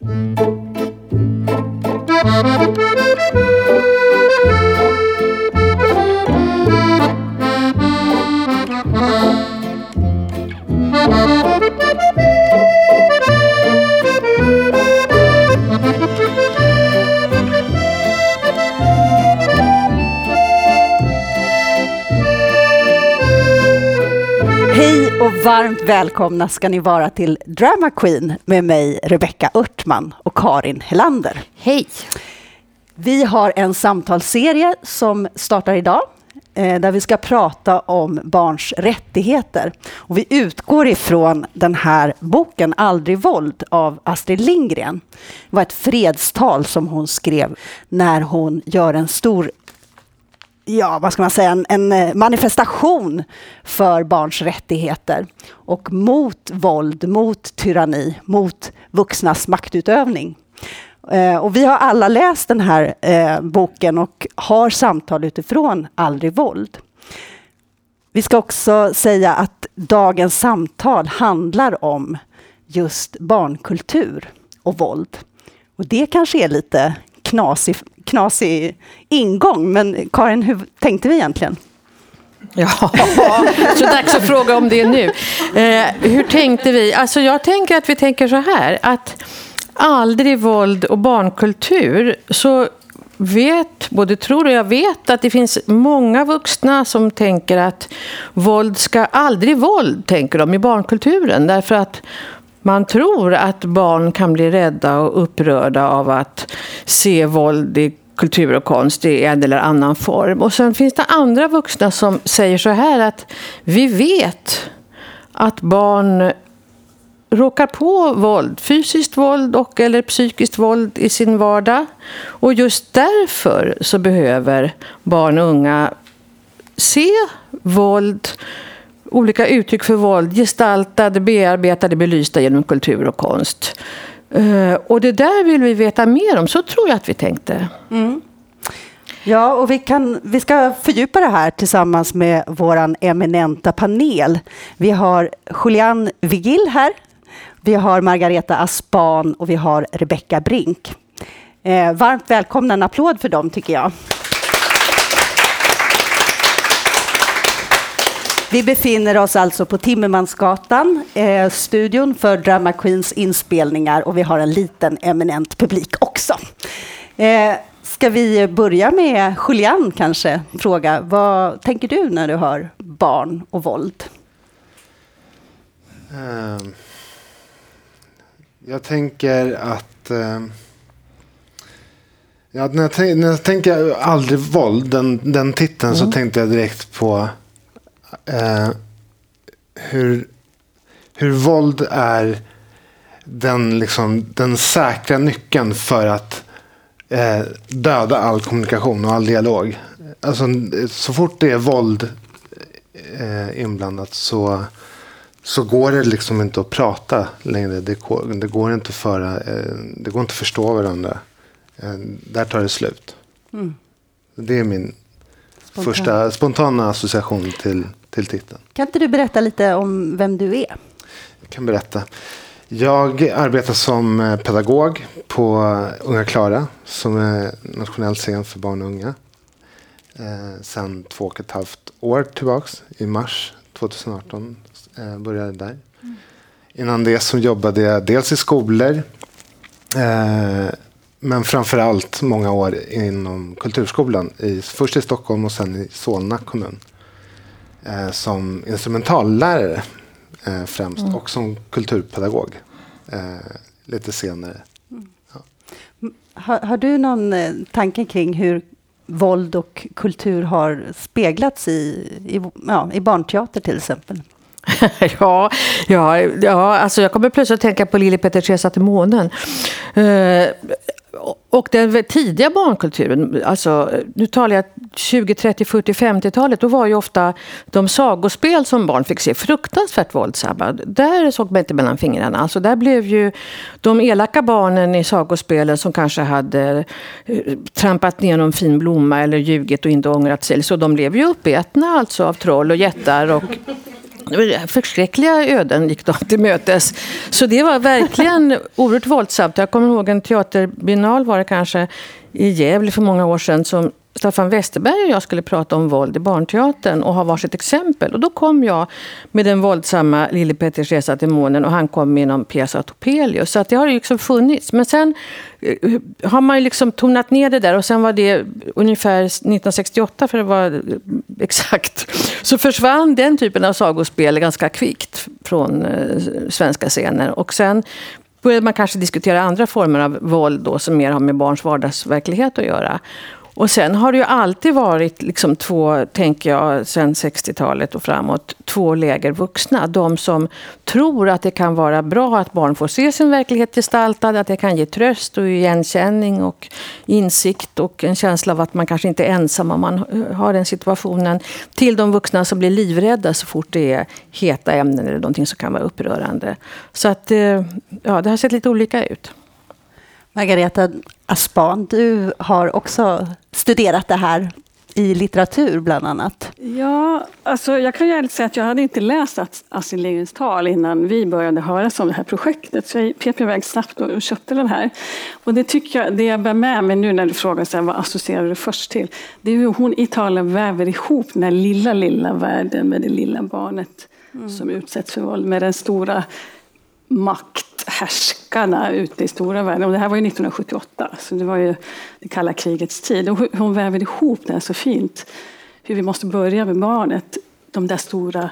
Hej varmt välkomna ska ni vara till Drama Queen med mig, Rebecka Örtman och Karin Helander. Hej! Vi har en samtalsserie som startar idag eh, där vi ska prata om barns rättigheter. Och vi utgår ifrån den här boken Aldrig våld av Astrid Lindgren. Det var ett fredstal som hon skrev när hon gör en stor ja, vad ska man säga, en, en, eh, manifestation för barns rättigheter och mot våld, mot tyranni, mot vuxnas maktutövning. Eh, och vi har alla läst den här eh, boken och har samtal utifrån Aldrig våld. Vi ska också säga att dagens samtal handlar om just barnkultur och våld. Och det kanske är lite knasig, knasig ingång, men Karin, hur tänkte vi egentligen? Ja, så dags att fråga om det nu. Eh, hur tänkte vi? Alltså jag tänker att vi tänker så här, att aldrig våld och barnkultur, så vet, både tror och jag vet att det finns många vuxna som tänker att våld ska aldrig våld, tänker de, i barnkulturen. Därför att man tror att barn kan bli rädda och upprörda av att se våld i kultur och konst i en eller annan form. Och sen finns det andra vuxna som säger så här att vi vet att barn råkar på våld, fysiskt våld och eller psykiskt våld i sin vardag. Och just därför så behöver barn och unga se våld olika uttryck för våld gestaltade, bearbetade, belysta genom kultur och konst. Eh, och det där vill vi veta mer om, så tror jag att vi tänkte. Mm. Ja, och vi, kan, vi ska fördjupa det här tillsammans med vår eminenta panel. Vi har Julian Vigil här, vi har Margareta Aspan och vi har Rebecka Brink. Eh, varmt välkomna, en applåd för dem tycker jag. Vi befinner oss alltså på Timmermansgatan, eh, studion för Drama Queens inspelningar och vi har en liten eminent publik också. Eh, ska vi börja med Julian kanske? Fråga, vad tänker du när du hör barn och våld? Uh, jag tänker att uh, Ja, när, jag när jag tänker aldrig våld, den, den titeln, mm. så tänkte jag direkt på eh, hur, hur våld är den, liksom, den säkra nyckeln för att eh, döda all kommunikation och all dialog. Alltså, så fort det är våld eh, inblandat så, så går det liksom inte att prata längre. Det går, det går inte att föra, eh, det går inte att förstå varandra. Eh, där tar det slut. Mm. Det är min Spontan. första spontana association till till titeln. Kan inte du berätta lite om vem du är? Jag kan berätta. Jag arbetar som eh, pedagog på Unga Klara som är nationell scen för barn och unga. Eh, sen två och ett halvt år tillbaks. I mars 2018 eh, började där. Mm. Innan det så jobbade jag dels i skolor eh, men framför allt många år inom kulturskolan. I, först i Stockholm och sen i Solna kommun eh, som instrumentallärare eh, främst mm. och som kulturpedagog eh, lite senare. Mm. Ja. Har, har, du någon eh, tanke kring hur våld och kultur har speglats i, i, ja, i barnteater till exempel? ja, ja, ja alltså jag kommer plötsligt att tänka på Lili Petter Resa till månen. Uh, och den tidiga barnkulturen, alltså, nu talar jag 20, 30, 40, 50-talet, då var ju ofta de sagospel som barn fick se fruktansvärt våldsamma. Där såg man inte mellan fingrarna. Alltså, där blev ju de elaka barnen i sagospelen som kanske hade eh, trampat ner någon fin blomma eller ljugit och inte ångrat sig, så de blev ju uppätna alltså av troll och jättar och förskräckliga öden gick de till mötes. Så det var verkligen oerhört våldsamt. Jag kommer ihåg en teaterbinal var det kanske i Gävle för många år sedan som Staffan Westerberg och jag skulle prata om våld i barnteatern och ha varsitt exempel. Och då kom jag med den våldsamma Lille Petters resa till månen och han kom med någon pjäs av Topelius. Så att det har liksom funnits. Men sen eh, har man ju liksom tonat ner det där och sen var det ungefär 1968, för det var eh, exakt, så försvann den typen av sagospel ganska kvickt från eh, svenska scener. Och sen började man kanske diskutera andra former av våld då, som mer har med barns vardagsverklighet att göra. Och sen har det ju alltid varit liksom två, tänker jag, sen 60-talet och framåt, två läger vuxna. De som tror att det kan vara bra att barn får se sin verklighet gestaltad, att det kan ge tröst och igenkänning och insikt och en känsla av att man kanske inte är ensam om man har den situationen. Till de vuxna som blir livrädda så fort det är heta ämnen eller någonting som kan vara upprörande. Så att, eh, ja, det har sett lite olika ut. Margareta Aspan, du har också studerat det här i litteratur bland annat. Ja, alltså jag kan ju säga att jag hade inte läst Astrid Lindgrens tal innan vi började höra om det här projektet. Så jag pep iväg snabbt och köpte den här. Och det tycker jag, det jag bär med mig nu när du frågar så här, vad associerar du först till? Det är hur hon i talen väver ihop den här lilla, lilla världen med det lilla barnet mm. som utsätts för våld med den stora makthärskarna ute i stora världen. Och det här var ju 1978, så det var ju det kalla krigets tid. Och hon väver ihop det här så fint. Hur vi måste börja med barnet. De där stora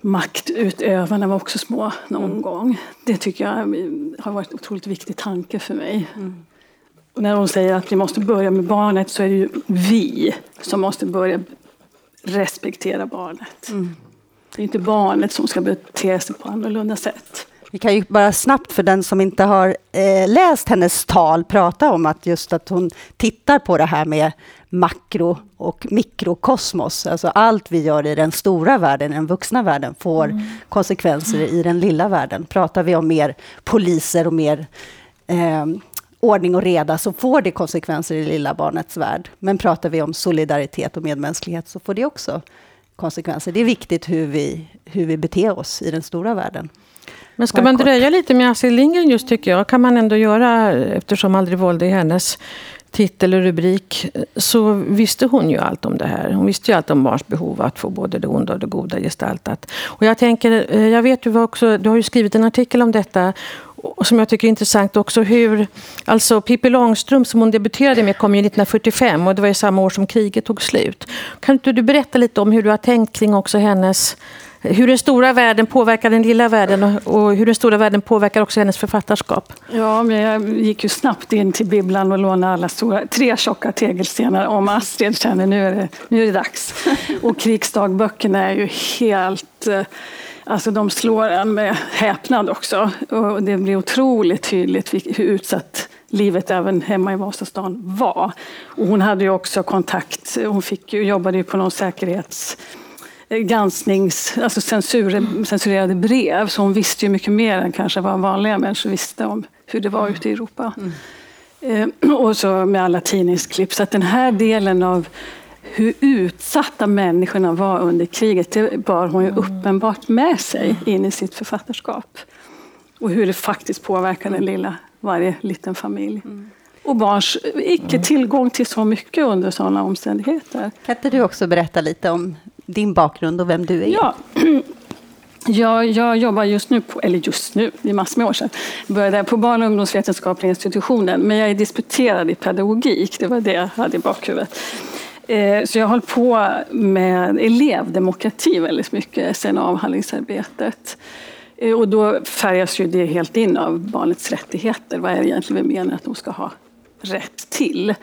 maktutövarna var också små någon mm. gång. Det tycker jag har varit en otroligt viktig tanke för mig. Mm. Och när hon säger att vi måste börja med barnet så är det ju vi som måste börja respektera barnet. Mm. Det är inte barnet som ska bete sig på annorlunda sätt. Vi kan ju bara snabbt för den som inte har eh, läst hennes tal prata om att just att hon tittar på det här med makro och mikrokosmos. Alltså allt vi gör i den stora världen, den vuxna världen, får mm. konsekvenser i den lilla världen. Pratar vi om mer poliser och mer eh, ordning och reda så får det konsekvenser i lilla barnets värld. Men pratar vi om solidaritet och medmänsklighet så får det också konsekvenser. Det är viktigt hur vi, hur vi beter oss i den stora världen. Men ska man dröja lite med Astrid Lindgren just tycker jag, kan man ändå göra eftersom Aldrig våld är hennes titel och rubrik, så visste hon ju allt om det här. Hon visste ju allt om barns behov att få både det onda och det goda gestaltat. Och jag tänker, eh, jag vet du, också, du har ju skrivit en artikel om detta och som jag tycker är intressant också hur, alltså Pippi Långstrump som hon debuterade med kom ju 1945 och det var ju samma år som kriget tog slut. Kan inte du berätta lite om hur du har tänkt kring också hennes hur den stora världen påverkar den lilla världen och hur den stora världen påverkar också hennes författarskap. Ja, men jag gick ju snabbt in till bibblan och lånade alla stora, tre tjocka tegelstenar om Astrid. Kände nu är det, nu är det dags. Och krigsdagböckerna är ju helt eh, Alltså de slår en med häpnad också. Och det blir otroligt tydligt hur utsatt livet även hemma i Vasastan var. Och hon hade ju också kontakt, hon fick, jobbade ju på någon säkerhets gransknings, alltså censur, censurerade brev. Så hon visste ju mycket mer än kanske vad vanliga människor visste om hur det var ute i Europa. Mm. Eh, och så med alla tidningsklipp. Så att den här delen av hur utsatta människorna var under kriget, det bar hon ju mm. uppenbart med sig in i sitt författarskap. Och hur det faktiskt påverkar den lilla, varje liten familj. Mm. Och barns icke mm. tillgång till så mycket under sådana omständigheter. Kan inte du också berätta lite om din bakgrund och vem du är? Ja. Jag, jag jobbar just nu, på, eller just nu, det är massor med år sedan, började på barn och ungdomsvetenskapliga institutionen, men jag är disputerad i pedagogik, det var det jag hade i bakhuvudet. Eh, så jag har hållit på med elevdemokrati väldigt mycket sen avhandlingsarbetet. Eh, och då färgas ju det helt in av barnets rättigheter. Vad är det egentligen vi menar att de ska ha rätt till?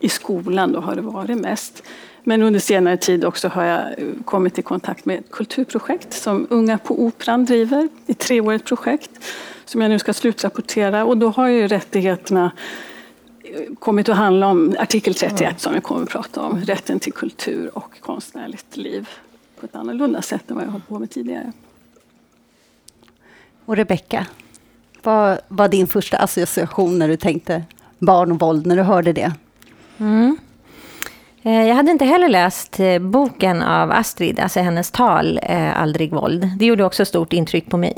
I skolan då har det varit mest. Men under senare tid också har jag kommit i kontakt med ett kulturprojekt som Unga på Operan driver. Ett treårigt projekt som jag nu ska slutrapportera. Och då har ju rättigheterna kommit att handla om artikel 31 som vi kommer att prata om. Rätten till kultur och konstnärligt liv på ett annorlunda sätt än vad jag har på med tidigare. Och Rebecka, vad var din första association när du tänkte barn och våld, när du hörde det? Mm. Eh, jag hade inte heller läst eh, boken av Astrid, alltså hennes tal eh, Aldrig våld. Det gjorde också stort intryck på mig,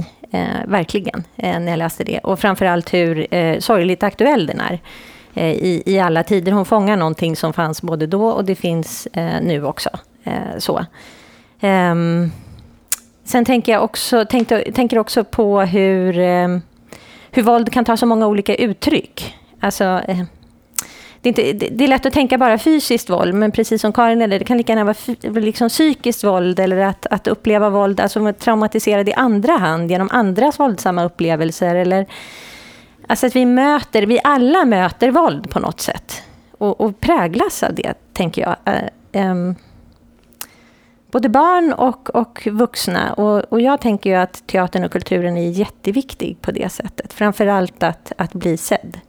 verkligen, när jag läste det. Och framförallt hur sorgligt aktuell den är i, i alla tider. Hon fångar någonting som fanns både då och det finns nu också. Så. Ehm, sen tänker jag också, tänkte, tänker också på hur, hur våld kan ta så många olika uttryck. Alltså, det, är inte, det är lätt att tänka bara fysiskt våld, men precis som Karin nämnde, det kan lika gärna vara liksom psykiskt våld eller att, att uppleva våld, alltså traumatiserad i andra hand genom andras våldsamma upplevelser. Eller, alltså att vi möter, vi alla möter våld på något sätt och, och präglas av det, tänker jag. Um, både barn och, och vuxna. Och, och, jag tänker ju att teatern och kulturen är jätteviktig på det sättet. Framförallt att, att bli sedd.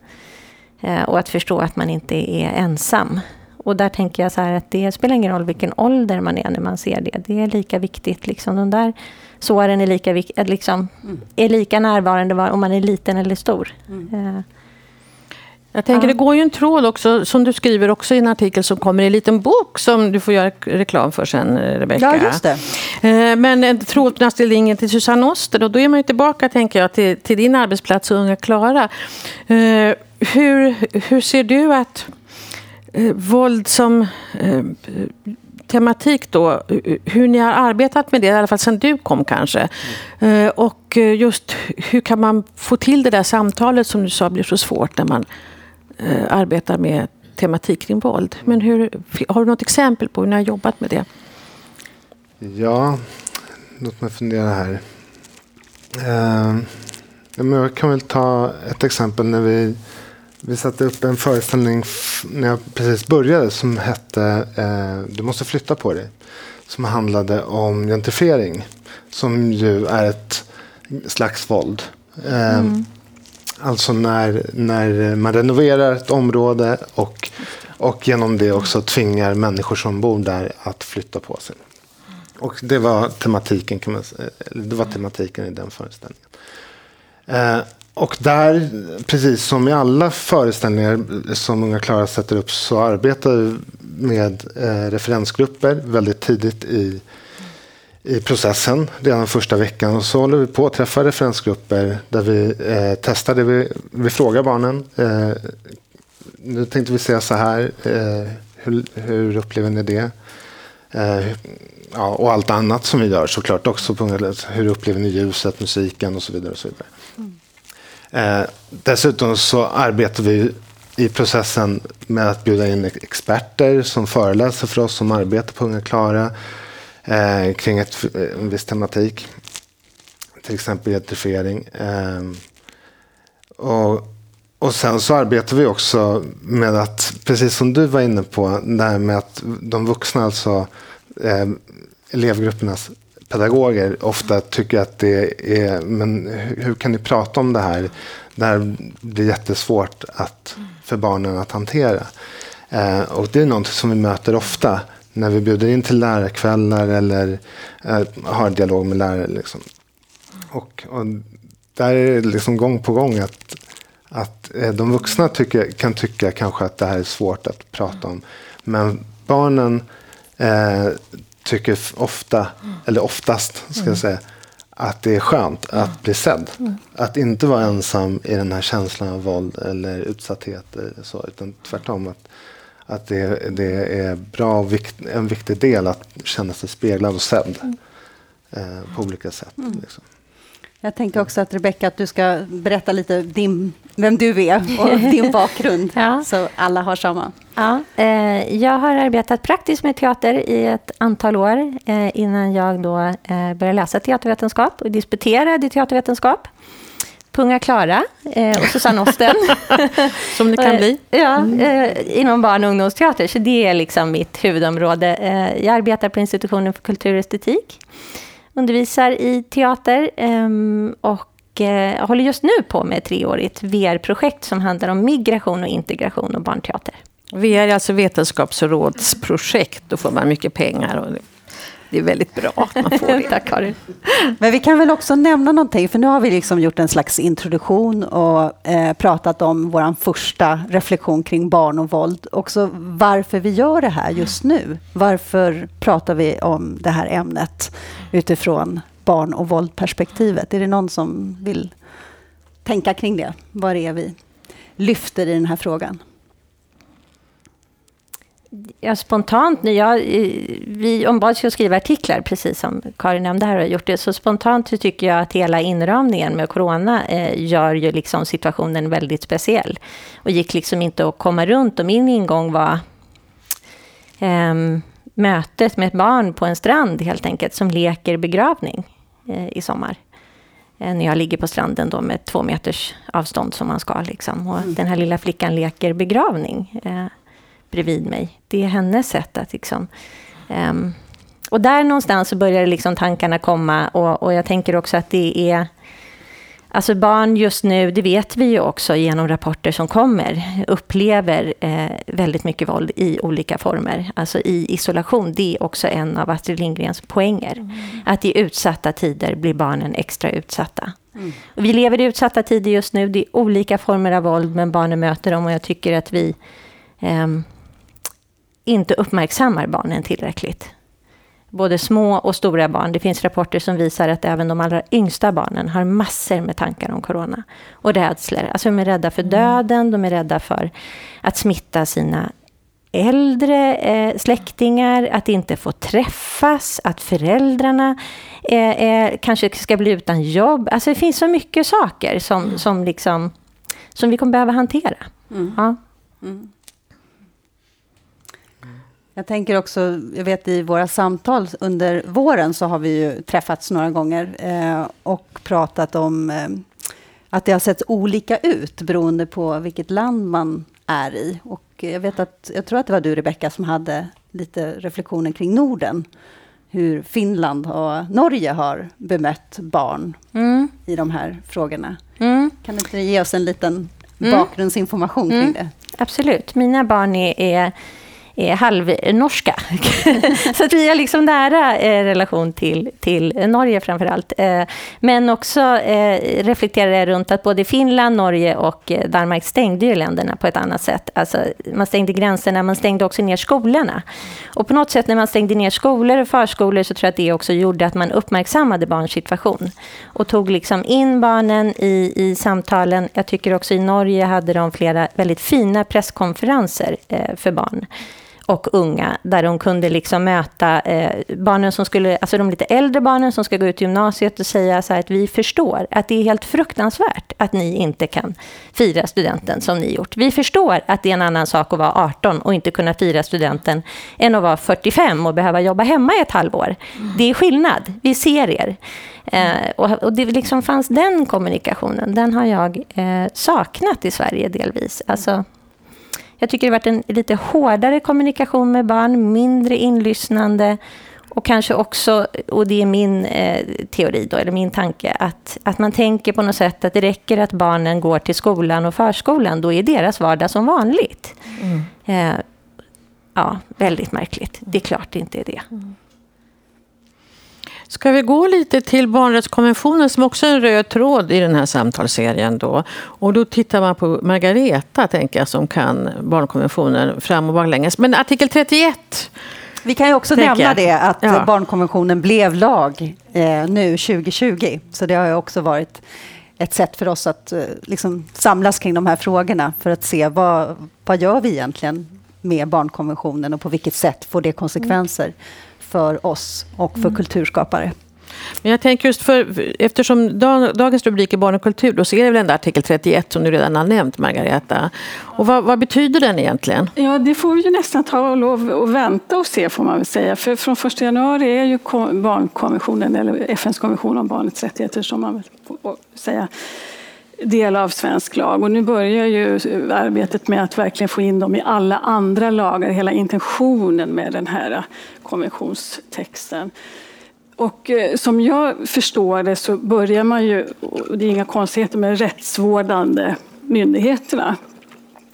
Eh, och att förstå att man inte är ensam. Och där tänker jag så här att det spelar ingen roll vilken ålder man är när man ser det. Det är lika viktigt. Liksom, de där såren är lika, eh, liksom, mm. är lika närvarande om man är liten eller stor. Mm. Eh, jag tänker, ja. det går ju en tråd också, som du skriver också i en artikel som kommer i en liten bok som du får göra reklam för sen, Rebecka. Ja, just det. Men en tråd från Astrid Lindgren till Susanne Oster. Och då är man ju tillbaka, tänker jag, till, till din arbetsplats, Unga Klara. Hur, hur ser du att eh, våld som eh, tematik då, hur ni har arbetat med det, i alla fall sedan du kom kanske. Mm. Och just hur kan man få till det där samtalet som du sa blir så svårt när man eh, arbetar med tematik kring våld. Men hur, har du något exempel på hur ni har jobbat med det? Ja, låt mig fundera här. Eh, jag kan väl ta ett exempel när vi vi satte upp en föreställning när jag precis började som hette eh, Du måste flytta på dig. Som handlade om gentrifiering. Som ju är ett slags våld. Eh, mm. Alltså när, när man renoverar ett område och, och genom det också tvingar människor som bor där att flytta på sig. Och det var tematiken, kan man, det var tematiken i den föreställningen. Eh, och där, precis som i alla föreställningar som Unga Klara sätter upp, så arbetar vi med eh, referensgrupper väldigt tidigt i, i processen, redan första veckan. Och så håller vi på att träffa referensgrupper där vi eh, testar det vi, vi frågar barnen. Eh, nu tänkte vi säga så här, eh, hur, hur upplever ni det? Eh, ja, och allt annat som vi gör såklart också. På, hur upplever ni ljuset, musiken och så vidare. Och så vidare. Mm. Eh, dessutom så arbetar vi i processen med att bjuda in experter som föreläser för oss som arbetar på Unga Klara eh, kring ett, eh, en viss tematik. Till exempel gentrifiering. Eh, och, och sen så arbetar vi också med att, precis som du var inne på, det här med att de vuxna, alltså eh, elevgruppernas pedagoger ofta tycker att det är, men hur kan ni prata om det här? Det här blir jättesvårt att, för barnen att hantera. Eh, och det är något som vi möter ofta när vi bjuder in till lärarkvällar eller eh, har dialog med lärare. Liksom. Och, och, där är det liksom gång på gång att, att eh, de vuxna tycker, kan tycka kanske att det här är svårt att prata om. Men barnen eh, tycker ofta, eller oftast ska jag säga, att det är skönt att bli sedd. Att inte vara ensam i den här känslan av våld eller utsatthet. Eller så, utan tvärtom. Att, att det, det är bra och vikt, en viktig del att känna sig speglad och sedd. Eh, på olika sätt. Liksom. Jag tänkte också att Rebecka, att du ska berätta lite din, vem du är och din bakgrund, ja. så alla har samma. Ja, eh, jag har arbetat praktiskt med teater i ett antal år eh, innan jag då eh, började läsa teatervetenskap och disputerade i teatervetenskap på Unga Klara eh, och Susanne Osten. Som det kan bli. Ja, mm. eh, inom barn och ungdomsteater, så det är liksom mitt huvudområde. Eh, jag arbetar på institutionen för kultur och estetik undervisar i teater ehm, och eh, håller just nu på med ett treårigt VR-projekt som handlar om migration och integration och barnteater. VR är alltså vetenskapsrådsprojekt, då får man mycket pengar. Och det är väldigt bra att man får det. Tack Karin. Men vi kan väl också nämna någonting, för nu har vi liksom gjort en slags introduktion och eh, pratat om vår första reflektion kring barn och våld. Också varför vi gör det här just nu. Varför pratar vi om det här ämnet utifrån barn och våldperspektivet? Är det någon som vill tänka kring det? Vad det är vi lyfter i den här frågan? Ja, spontant, när jag, vi ombads att skriva artiklar, precis som Karin nämnde här, har gjort det. Så spontant tycker jag att hela inramningen med corona eh, gör ju liksom situationen väldigt speciell. Och gick liksom inte att komma runt. Och min ingång var eh, mötet med ett barn på en strand, helt enkelt, som leker begravning eh, i sommar. Eh, när jag ligger på stranden då med två meters avstånd som man ska. Liksom. Och mm. den här lilla flickan leker begravning eh, bredvid mig. Det är hennes sätt att liksom... Um, och där någonstans så börjar liksom tankarna komma och, och jag tänker också att det är... Alltså barn just nu, det vet vi ju också genom rapporter som kommer, upplever eh, väldigt mycket våld i olika former. Alltså i isolation, det är också en av Astrid Lindgrens poänger. Mm. Att i utsatta tider blir barnen extra utsatta. Mm. Vi lever i utsatta tider just nu, det är olika former av våld, men barnen möter dem och jag tycker att vi eh, inte uppmärksammar barnen tillräckligt. Både små och stora barn. Det finns rapporter som visar att även de allra yngsta barnen har massor med tankar om corona. Och rädslor. Alltså de är rädda för döden, de är rädda för att smitta sina äldre eh, släktingar, att inte få träffas, att föräldrarna eh, eh, kanske ska bli utan jobb. Alltså det finns så mycket saker som, mm. som, liksom, som vi kommer behöva hantera. Mm. Ja. Mm. Jag tänker också, jag vet i våra samtal under våren så har vi ju träffats några gånger eh, och pratat om eh, att det har sett olika ut beroende på vilket land man är i. Och jag vet att, jag tror att det var du Rebecka som hade lite reflektioner kring Norden. Hur Finland och Norge har bemött barn mm. i de här frågorna. Mm. Kan du inte ge oss en liten mm. bakgrundsinformation kring mm. det? Absolut. Mina barn är, är är halvnorska. så att vi har liksom nära eh, relation till, till Norge framför allt. Eh, men också eh, reflekterar jag runt att både Finland, Norge och eh, Danmark stängde ju länderna på ett annat sätt. Alltså, man stängde gränserna, man stängde också ner skolorna. Och på något sätt när man stängde ner skolor och förskolor så tror jag att det också gjorde att man uppmärksammade barns situation. Och tog liksom in barnen i, i samtalen. Jag tycker också i Norge hade de flera väldigt fina presskonferenser eh, för barn och unga, där de kunde liksom möta eh, barnen som skulle, alltså de lite äldre barnen som ska gå ut gymnasiet och säga så här att vi förstår att det är helt fruktansvärt att ni inte kan fira studenten som ni gjort. Vi förstår att det är en annan sak att vara 18 och inte kunna fira studenten än att vara 45 och behöva jobba hemma i ett halvår. Det är skillnad, vi ser er. Eh, och, och, det liksom fanns den kommunikationen, den har jag eh, saknat i Sverige delvis. Alltså, jag tycker det har varit en lite hårdare kommunikation med barn, mindre inlyssnande och kanske också, och det är min eh, teori då, eller min tanke, att, att man tänker på något sätt att det räcker att barnen går till skolan och förskolan, då är deras vardag som vanligt. Mm. Eh, ja, väldigt märkligt. Det är klart det inte är det. Mm. Ska vi gå lite till barnrättskonventionen som också är en röd tråd i den här samtalsserien. Då. Och då tittar man på Margareta, tänker jag, som kan barnkonventionen fram och baklänges. Men artikel 31 vi kan ju också nämna det att ja. barnkonventionen blev lag eh, nu 2020. Så det har ju också varit ett sätt för oss att eh, liksom samlas kring de här frågorna för att se vad, vad gör vi egentligen med barnkonventionen och på vilket sätt får det konsekvenser för oss och för mm. kulturskapare. Men jag tänker just för, eftersom dagens rubrik är barn och kultur, då ser jag väl ändå artikel 31 som du redan har nämnt, Margareta. Och vad, vad, betyder den egentligen? Ja, det får vi ju nästan ta och lov och vänta och se får man väl säga. För från 1 januari är ju barnkonventionen, eller FNs konvention om barnets rättigheter, som man får säga, del av svensk lag. Och nu börjar ju arbetet med att verkligen få in dem i alla andra lagar, hela intentionen med den här konventionstexten. Och eh, som jag förstår det så börjar man ju, och det är inga konstigheter, med rättsvårdande myndigheterna.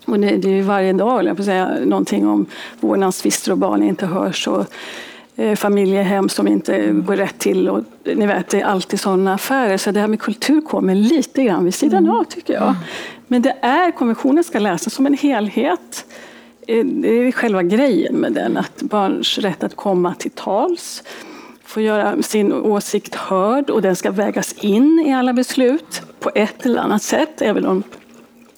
Och det, är ju varje dag, jag på säga, någonting om vårdnadstvister och barn inte hörs. Och familjehem som inte går rätt till. Och, ni vet, det är alltid sådana affärer. Så det här med kultur kommer lite grann vid sidan av tycker jag. Men det är, konventionen ska läsas som en helhet. Eh, det är själva grejen med den, att barns rätt att komma till tals, få göra sin åsikt hörd och den ska vägas in i alla beslut på ett eller annat sätt. Även om,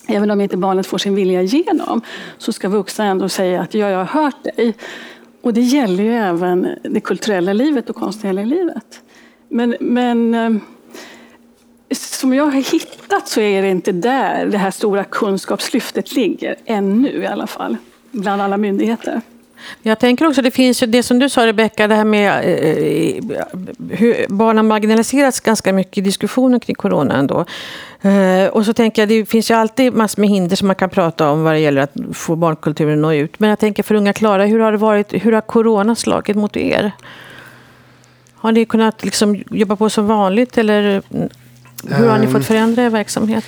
även om inte barnet får sin vilja igenom så ska vuxna ändå säga att ja, jag har hört dig. Och det gäller ju även det kulturella livet och konstnärliga livet. Men, men eh, som jag har hittat så är det inte där det här stora kunskapslyftet ligger, ännu i alla fall, bland alla myndigheter. Jag tänker också, det finns ju det som du sa Rebecka, det här med eh, hur barn har marginaliserats ganska mycket i diskussionen kring corona ändå. Eh, och så tänker jag, det finns ju alltid massor med hinder som man kan prata om vad det gäller att få barnkulturen att nå ut. Men jag tänker för unga Klara, hur har det varit, hur har corona slagit mot er? Har ni kunnat liksom jobba på som vanligt eller hur har ni fått förändra er verksamhet?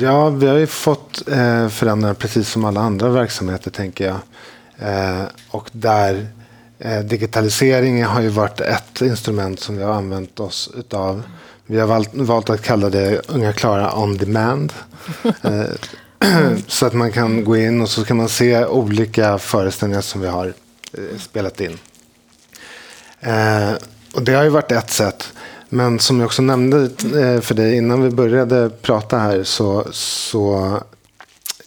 Ja, vi har ju fått eh, förändra precis som alla andra verksamheter tänker jag. Eh, och där eh, digitalisering har ju varit ett instrument som vi har använt oss utav. Vi har valt, valt att kalla det Unga Klara on demand. Eh, så att man kan gå in och så kan man se olika föreställningar som vi har spelat in. Och det har ju varit ett sätt. Men som jag också nämnde för dig innan vi började prata här så, så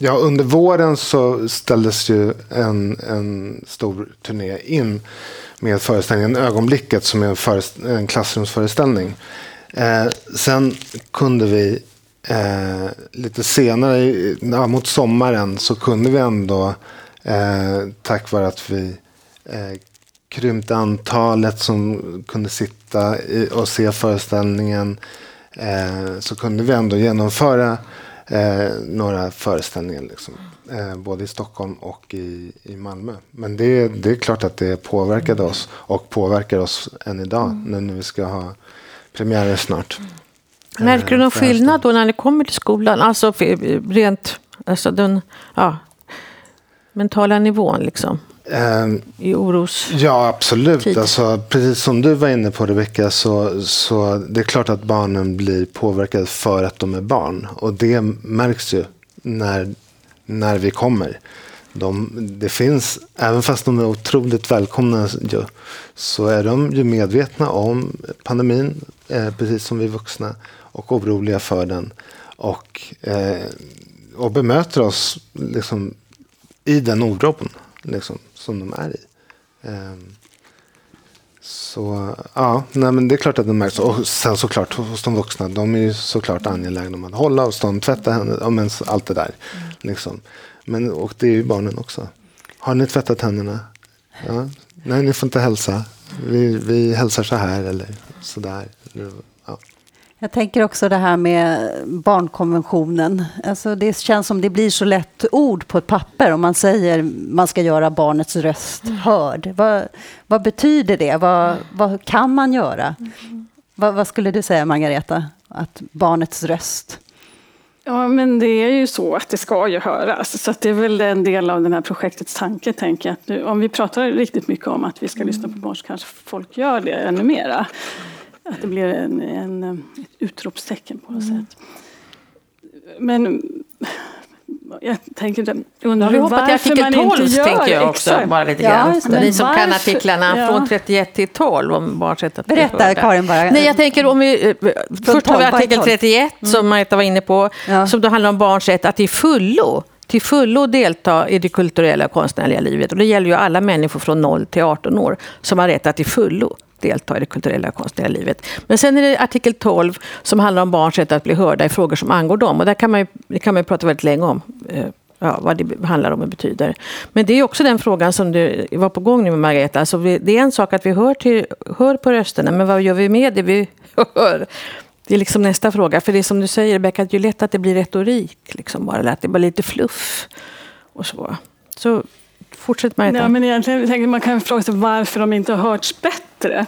ja, under våren så ställdes ju en, en stor turné in med föreställningen Ögonblicket som är en, en klassrumsföreställning. Eh, sen kunde vi eh, lite senare, ja, mot sommaren, så kunde vi ändå eh, tack vare att vi eh, krympte antalet som kunde sitta och se föreställningen eh, så kunde vi ändå genomföra eh, några föreställningar. Liksom. Eh, både i Stockholm och i, i Malmö. Men det, det är klart att det påverkade oss och påverkar oss än idag mm. när vi ska ha premiärer snart. Märker du någon skillnad då när ni kommer till skolan? Alltså rent alltså den ja, mentala nivån liksom? Um, I oros Ja, absolut. Alltså, precis som du var inne på Rebecka, så, så det är klart att barnen blir påverkade för att de är barn. Och det märks ju när, när vi kommer. De, det finns, även fast de är otroligt välkomna, ju, så är de ju medvetna om pandemin, eh, precis som vi vuxna, och oroliga för den. Och, eh, och bemöter oss liksom, i den oron. Liksom som de är i. Um, så ja, nej, men det är klart att det märks. Och sen såklart hos de vuxna, de är ju såklart angelägna om att hålla avstånd, tvätta händerna, allt det där. Mm. Liksom. Men, och det är ju barnen också. Har ni tvättat händerna? Ja. Nej, ni får inte hälsa. Vi, vi hälsar så här eller så där. Jag tänker också det här med barnkonventionen. Alltså det känns som det blir så lätt ord på ett papper om man säger man ska göra barnets röst hörd. Vad, vad betyder det? Vad, vad, kan man göra? Vad, vad, skulle du säga, Margareta? Att barnets röst? Ja, men det är ju så att det ska ju höras. Så det är väl en del av det här projektets tanke, tänker jag. Om vi pratar riktigt mycket om att vi ska lyssna på barn så kanske folk gör det ännu mera. Att det blir en, en, ett utropstecken på något mm. sätt. Men jag tänker undrar ja, varför artikel man 12, inte gör tänker jag också. Exakt. Bara lite grann. Ja, Ni som varför? kan artiklarna ja. från 31 till 12 om barns rätt att Berätta Karin bara. Nej, jag tänker om vi, eh, först har vi artikel 31 mm. som Marita var inne på. Ja. Som då handlar om barns rätt att i fullo till fullo delta i det kulturella och konstnärliga livet. Och det gäller ju alla människor från 0 till 18 år som har rätt att till fullo delta i det kulturella och konstnärliga livet. Men sen är det artikel 12 som handlar om barns rätt att bli hörda i frågor som angår dem. Och där kan man ju, det kan man ju prata väldigt länge om. Eh, ja, vad det handlar om och betyder. Men det är också den frågan som du var på gång nu med Margareta. Alltså det är en sak att vi hör, till, hör på rösterna, men vad gör vi med det vi hör? Det är liksom nästa fråga. För det är som du säger, Rebecka, det är lätt att det blir retorik. Liksom bara, eller att det blir lite fluff. Och så. så fortsätt Marita. Ja, men egentligen, man kan fråga sig varför de inte har hörts bättre.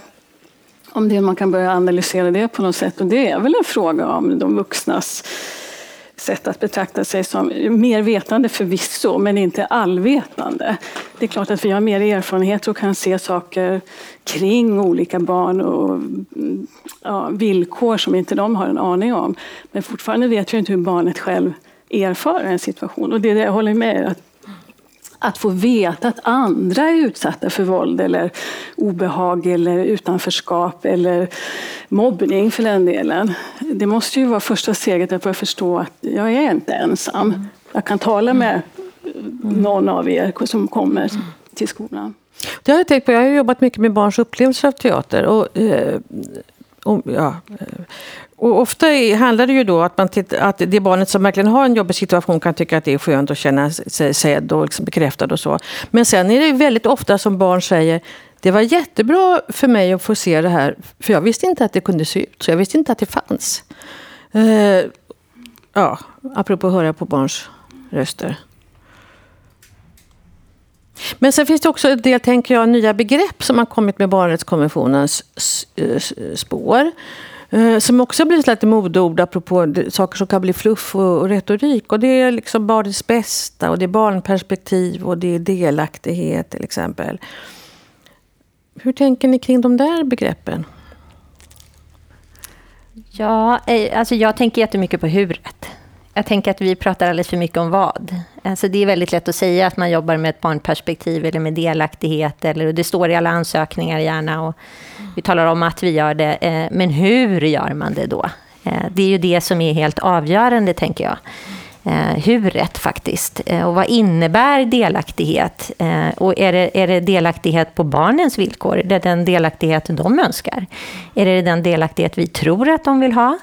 Om det, man kan börja analysera det på något sätt. Och det är väl en fråga om de vuxnas sätt att betrakta sig som mer vetande förvisso, men inte allvetande. Det är klart att vi har mer erfarenhet och kan se saker kring olika barn och ja, villkor som inte de har en aning om. Men fortfarande vet vi inte hur barnet själv erfar en situation. Och det är det jag håller med att att få veta att andra är utsatta för våld eller obehag eller utanförskap eller mobbning för den delen. Det måste ju vara första steget att börja förstå att jag är inte ensam. Jag kan tala med någon av er som kommer till skolan. Det har jag tänkt på. Jag har jobbat mycket med barns upplevelser av teater. Och, eh, och, ja, eh, och ofta handlar det ju då att, man att det barnet som verkligen har en jobbig situation kan tycka att det är skönt att känna sig sedd och liksom bekräftad och så. Men sen är det väldigt ofta som barn säger det var jättebra för mig att få se det här, för jag visste inte att det kunde se ut, så jag visste inte att det fanns. Uh, ja, apropå att höra på barns röster. Men sen finns det också en del, tänker jag, nya begrepp som har kommit med barnrättskonventionens spår. Eh, som också blivit lite modeord apropå saker som kan bli fluff och, retorik. Och det är liksom barnets bästa och det är barnperspektiv och det är delaktighet till exempel. Hur tänker ni kring de där begreppen? Ja, eh, alltså jag tänker jättemycket på huret. Jag tänker att vi pratar alldeles för mycket om vad. Alltså det är väldigt lätt att säga att man jobbar med ett barnperspektiv eller med delaktighet. Eller, och det står i alla ansökningar gärna. Och vi talar om att vi gör det. Eh, men hur gör man det då? Eh, det är ju det som är helt avgörande, tänker jag. Eh, huret faktiskt. Eh, och vad innebär delaktighet? Eh, och är det, är det delaktighet på barnens villkor? Är det den delaktighet de önskar? Är det den delaktighet vi tror att de vill ha?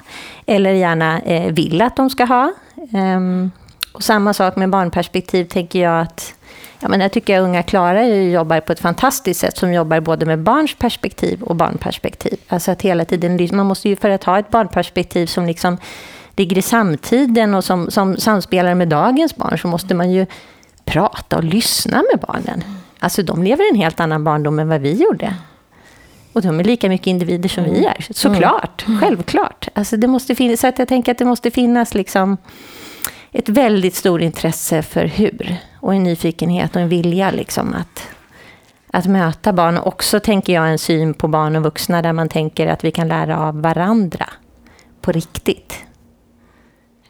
Eller gärna eh, vill att de ska ha? Ehm, och samma sak med barnperspektiv tänker jag att Ja, men jag tycker att Unga Klara jobbar på ett fantastiskt sätt som jobbar både med barns perspektiv och barnperspektiv. Alltså att hela tiden, man måste ju för att ha ett barnperspektiv som liksom ligger i samtiden och som, som samspelar med dagens barn så måste man ju prata och lyssna med barnen. Alltså de lever en helt annan barndom än vad vi gjorde. Och de är lika mycket individer som vi mm. är, såklart. Mm. Självklart. Alltså det måste finnas, så att jag tänker att det måste finnas liksom ett väldigt stort intresse för hur. Och en nyfikenhet och en vilja liksom att, att möta barn. Och också tänker jag en syn på barn och vuxna där man tänker att vi kan lära av varandra på riktigt.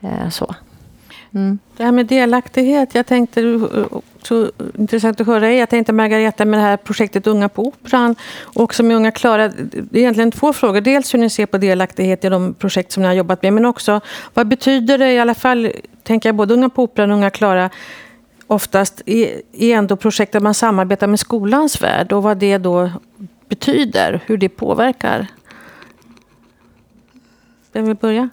Eh, så. Mm. Det här med delaktighet, jag tänkte, så intressant att höra Jag tänkte Margareta med det här projektet Unga på Operan och också med Unga Klara. Det är egentligen två frågor. Dels hur ni ser på delaktighet i de projekt som ni har jobbat med, men också vad betyder det i alla fall, tänker jag både Unga på Operan och Unga Klara, oftast är ändå projekt där man samarbetar med skolans värld och vad det då betyder, hur det påverkar. Vem vill börja?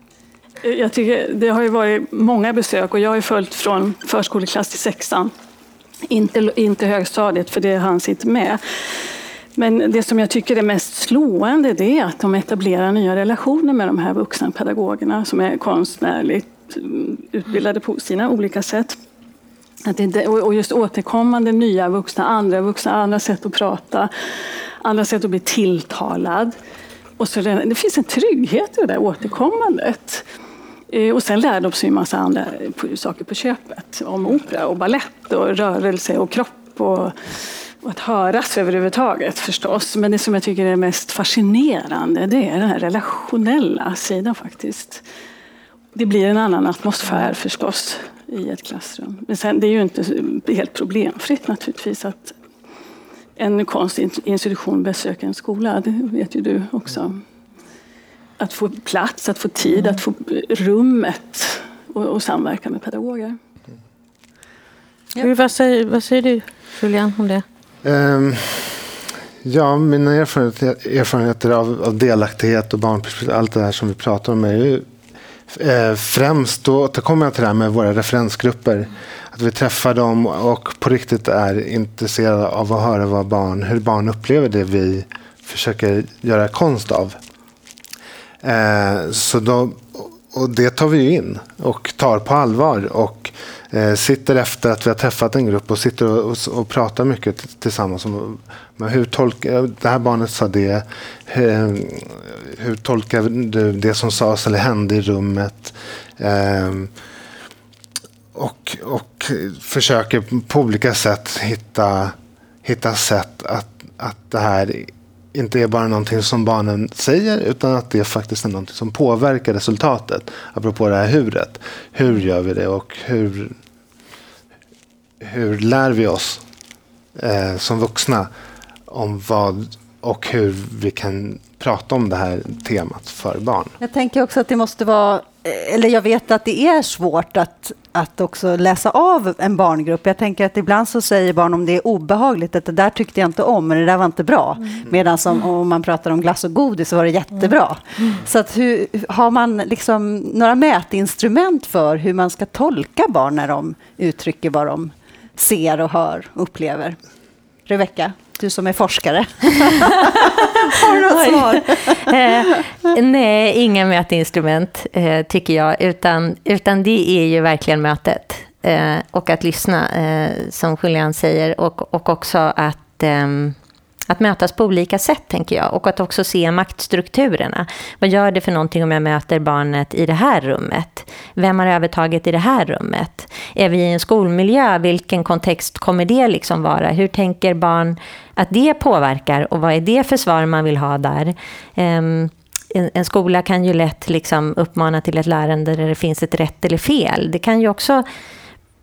Jag tycker, det har ju varit många besök och jag har ju följt från förskoleklass till sexan. Inte, inte högstadiet, för det hanns inte med. Men det som jag tycker är mest slående det är att de etablerar nya relationer med de här vuxna pedagogerna som är konstnärligt utbildade på sina olika sätt. Att det, och just återkommande nya vuxna, andra vuxna, andra sätt att prata, andra sätt att bli tilltalad. Och så det, det finns en trygghet i det där återkommandet. Eh, och sen lär de sig en massa andra eh, saker på köpet. Om opera och ballett och rörelse och kropp. Och, och att höras överhuvudtaget förstås. Men det som jag tycker är mest fascinerande det är den här relationella sidan faktiskt. Det blir en annan atmosfär förstås i ett klassrum. Men sen, det är ju inte helt problemfritt naturligtvis att en konstinstitution besöker en skola. Det vet ju du också att få plats, att få tid, att få rummet och, och samverka med pedagoger. Ja. Vad, säger, vad säger du, Julian, om det? Um, ja, mina erfarenheter, erfarenheter av, av, delaktighet och barnperspektiv, allt det här som vi pratar om är ju eh, främst, då återkommer jag till det här med våra referensgrupper. Att vi träffar dem och på riktigt är intresserade av att höra vad barn, hur barn upplever det vi försöker göra konst av. Eh, så då, och det tar vi in och tar på allvar. Och eh, sitter efter att vi har träffat en grupp och sitter och, och, och pratar mycket tillsammans. Om, men hur tolkar, det här barnet sa det. Hur, hur tolkar du det som sades eller hände i rummet? Eh, och, och försöker på olika sätt hitta, hitta sätt att, att det här inte är bara någonting som barnen säger utan att det faktiskt är någonting som påverkar resultatet. Apropå det här huret. Hur gör vi det och hur, hur lär vi oss eh, som vuxna om vad och hur vi kan prata om det här temat för barn. Jag tänker också att det måste vara, eller jag vet att det är svårt att, att också läsa av en barngrupp. Jag tänker att ibland så säger barn om det är obehagligt att det där tyckte jag inte om, men det där var inte bra. Mm. Medan om, om man pratar om glass och godis så var det jättebra. Mm. Så att hur, har man liksom några mätinstrument för hur man ska tolka barn när de uttrycker vad de ser och hör och upplever? Rebecka? Du som är forskare. Har du något svar? eh, nej, inga mätinstrument eh, tycker jag. Utan, utan det är ju verkligen mötet. Eh, och att lyssna, eh, som Julian säger. Och, och också att ehm, att mötas på olika sätt, tänker jag. Och att också se maktstrukturerna. Vad gör det för någonting om jag möter barnet i det här rummet? Vem har övertaget i det här rummet? Är vi i en skolmiljö? Vilken kontext kommer det liksom vara? Hur tänker barn att det påverkar? Och vad är det för svar man vill ha där? Um, en, en, skola kan ju lätt liksom uppmana till ett lärande där det finns ett rätt eller fel. Det kan ju också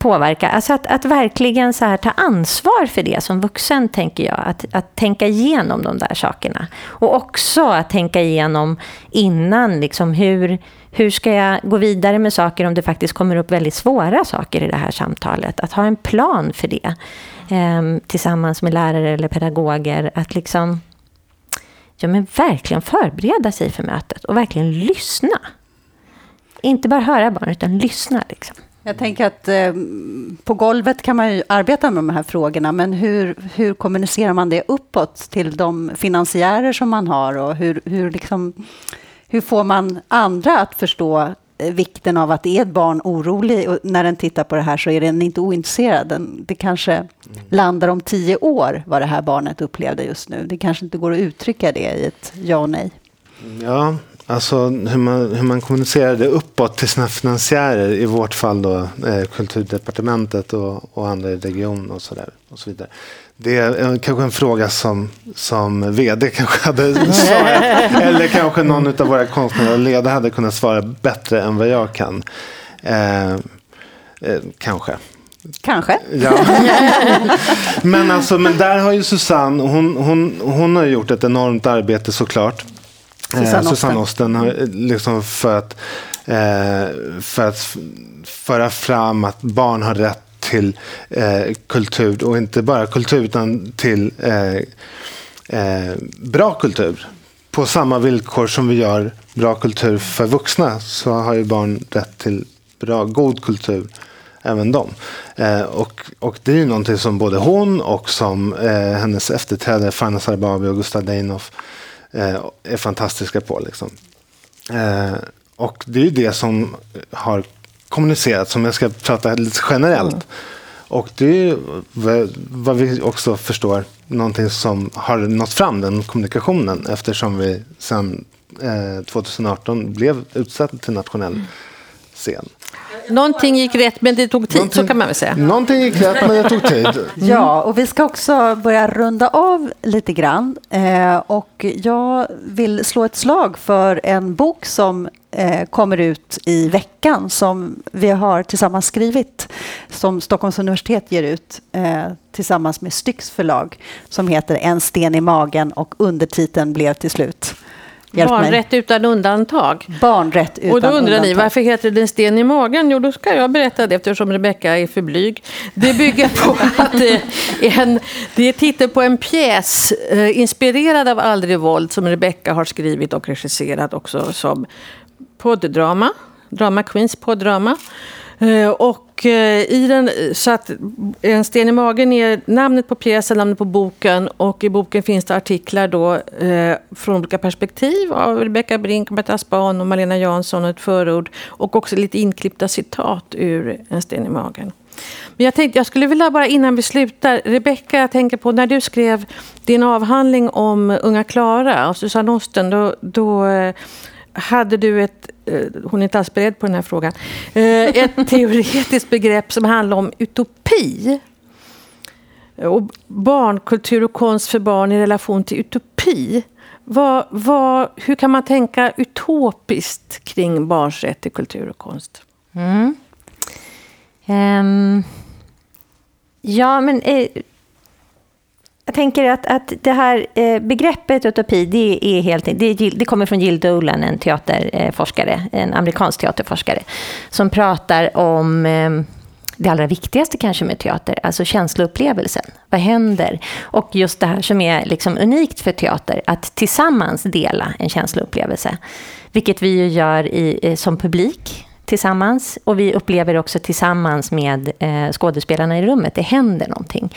påverka. Alltså att, att verkligen så här ta ansvar för det som vuxen, tänker jag. Att, att tänka igenom de där sakerna. Och också att tänka igenom innan, liksom hur, hur ska jag gå vidare med saker om det faktiskt kommer upp väldigt svåra saker i det här samtalet. Att ha en plan för det eh, tillsammans med lärare eller pedagoger. Att liksom ja, men verkligen förbereda sig för mötet och verkligen lyssna. Inte bara höra barn, utan lyssna. Liksom. Jag tänker att eh, på golvet kan man ju arbeta med de här frågorna, men hur, hur kommunicerar man det uppåt till de finansiärer som man har och hur, hur, liksom, hur får man andra att förstå eh, vikten av att är ett barn orolig och när den tittar på det här så är den inte ointresserad. Den, det kanske mm. landar om tio år vad det här barnet upplevde just nu. Det kanske inte går att uttrycka det i ett ja och nej. Ja, Alltså hur man, hur man kommunicerar det uppåt till sina finansiärer. I vårt fall då eh, kulturdepartementet och, och andra i region och så, där, och så vidare. Det är kanske en fråga som, som vd kanske hade svarat. eller kanske någon av våra konstnärliga ledare hade kunnat svara bättre än vad jag kan. Eh, eh, kanske. Kanske. Ja. men, alltså, men där har ju Susanne, hon, hon, hon har gjort ett enormt arbete såklart. Susanne, Susanne Osten. Har, liksom för, att, eh, för att föra fram att barn har rätt till eh, kultur och inte bara kultur utan till eh, eh, bra kultur. På samma villkor som vi gör bra kultur för vuxna så har ju barn rätt till bra, god kultur även de. Eh, och, och det är ju någonting som både hon och som eh, hennes efterträdare Fanny Sarbabi och Gustav Deinhoff eh, är fantastiska på. Liksom. Eh, och det är ju det som har kommunicerats, om jag ska prata lite generellt. Mm. Och det är ju vad vi också förstår, någonting som har nått fram, den kommunikationen, eftersom vi sedan eh, 2018 blev utsett till nationell scen. Någonting gick rätt, men det tog tid, någonting, så kan man väl säga. Någonting gick rätt, men det tog tid. Mm. Ja, och vi ska också börja runda av lite grann. Eh, och jag vill slå ett slag för en bok som eh, kommer ut i veckan som vi har tillsammans skrivit, som Stockholms universitet ger ut eh, tillsammans med Styx förlag, som heter En sten i magen och undertiteln blev till slut Hjälp Barnrätt mig. utan undantag. Barnrätt utan Och då undrar undantag. ni, varför heter det en sten i magen? Jo, då ska jag berätta det eftersom Rebecka är för blyg. Det bygger på att det är, en, det är titeln på en pjäs eh, inspirerad av Aldrig våld som Rebecka har skrivit och regisserat också som podddrama. Drama Queens podddrama. Eh, och Eh, i den, eh, så att En sten i magen är namnet på pjäsen, namnet på boken och i boken finns det artiklar då eh, från olika perspektiv av Rebecka Brink, Märta Span och Malena Jansson och ett förord och också lite inklippta citat ur En sten i magen. Men jag tänkte, jag skulle vilja bara innan vi slutar, Rebecka, jag tänker på när du skrev din avhandling om Unga Klara av Susanne Osten, då, då eh, hade du ett hon är inte alls beredd på den här frågan. Eh, ett teoretiskt begrepp som handlar om utopi. Och barnkultur och konst för barn i relation till utopi. Vad, vad, hur kan man tänka utopiskt kring barns rätt till kultur och konst? Mm. Um, ja, men eh, jag tänker att, att det här eh, begreppet utopi, det, är helt, det, det kommer från Jill Dolan, en teaterforskare, en amerikansk teaterforskare, som pratar om eh, det allra viktigaste kanske med teater, alltså känsloupplevelsen. Vad händer? Och just det här som är liksom unikt för teater, att tillsammans dela en känsloupplevelse. Vilket vi ju gör i, eh, som publik tillsammans och vi upplever också tillsammans med eh, skådespelarna i rummet. Det händer någonting.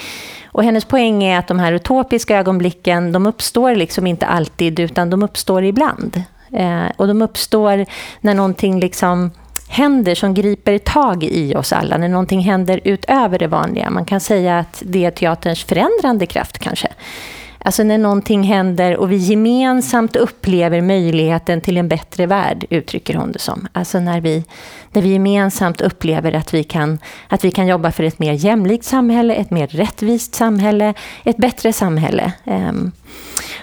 Och hennes poäng är att de här utopiska ögonblicken, de uppstår liksom inte alltid utan de uppstår ibland. Eh, och de uppstår när någonting liksom händer som griper tag i oss alla, när någonting händer utöver det vanliga. Man kan säga att det är teaterns förändrande kraft kanske. Alltså när någonting händer och vi gemensamt upplever möjligheten till en bättre värld, uttrycker hon det som. Alltså när vi, när vi gemensamt upplever att vi, kan, att vi kan jobba för ett mer jämlikt samhälle, ett mer rättvist samhälle, ett bättre samhälle. Um,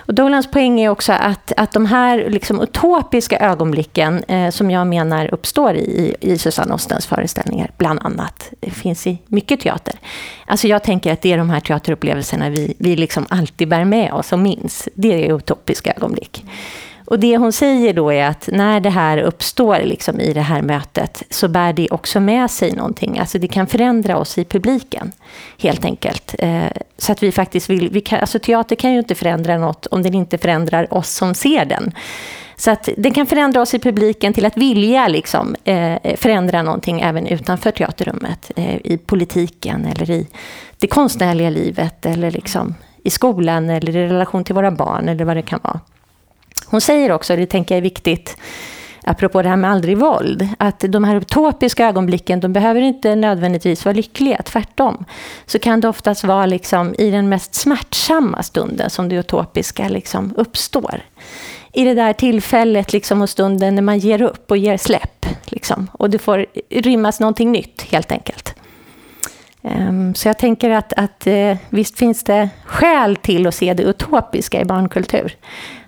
och Dolans poäng är också att, att de här liksom utopiska ögonblicken eh, som jag menar uppstår i, i Susanne Ostens föreställningar, bland annat, det finns i mycket teater. Alltså jag tänker att det är de här teaterupplevelserna vi, vi liksom alltid bär med oss och minns. Det är utopiska ögonblick. Och det hon säger då är att när det här uppstår liksom i det här mötet så bär det också med sig någonting. Alltså det kan förändra oss i publiken, helt enkelt. Eh, så att vi faktiskt vill... Vi kan, alltså teater kan ju inte förändra något om den inte förändrar oss som ser den. Så att den kan förändra oss i publiken till att vilja liksom, eh, förändra någonting även utanför teaterrummet. Eh, I politiken eller i det konstnärliga livet eller liksom i skolan eller i relation till våra barn eller vad det kan vara. Hon säger också, det tänker jag är viktigt, apropå det här med aldrig våld, att de här utopiska ögonblicken, de behöver inte nödvändigtvis vara lyckliga, tvärtom. Så kan det oftast vara liksom i den mest smärtsamma stunden som det utopiska liksom uppstår. I det där tillfället liksom och stunden när man ger upp och ger släpp. Liksom, och det får rymmas någonting nytt, helt enkelt. Um, så jag tänker att, att uh, visst finns det skäl till att se det utopiska i barnkultur.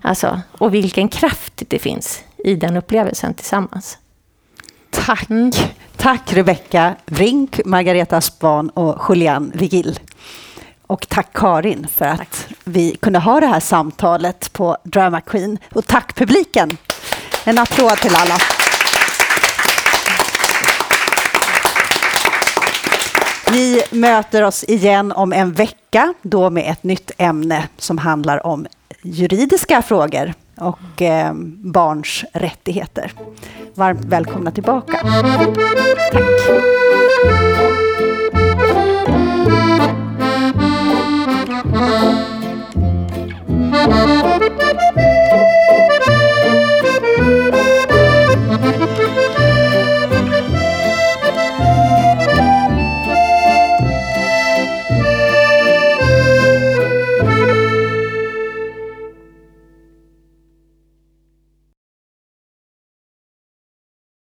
Alltså, och vilken kraft det finns i den upplevelsen tillsammans. Tack! Mm. Tack Rebecka Brink, Margareta Span och Julian Vigil. Och tack Karin för att tack. vi kunde ha det här samtalet på Drama Queen. Och tack publiken! En applåd till alla. Vi möter oss igen om en vecka, då med ett nytt ämne som handlar om juridiska frågor och eh, barns rättigheter. Varmt välkomna tillbaka. Tack.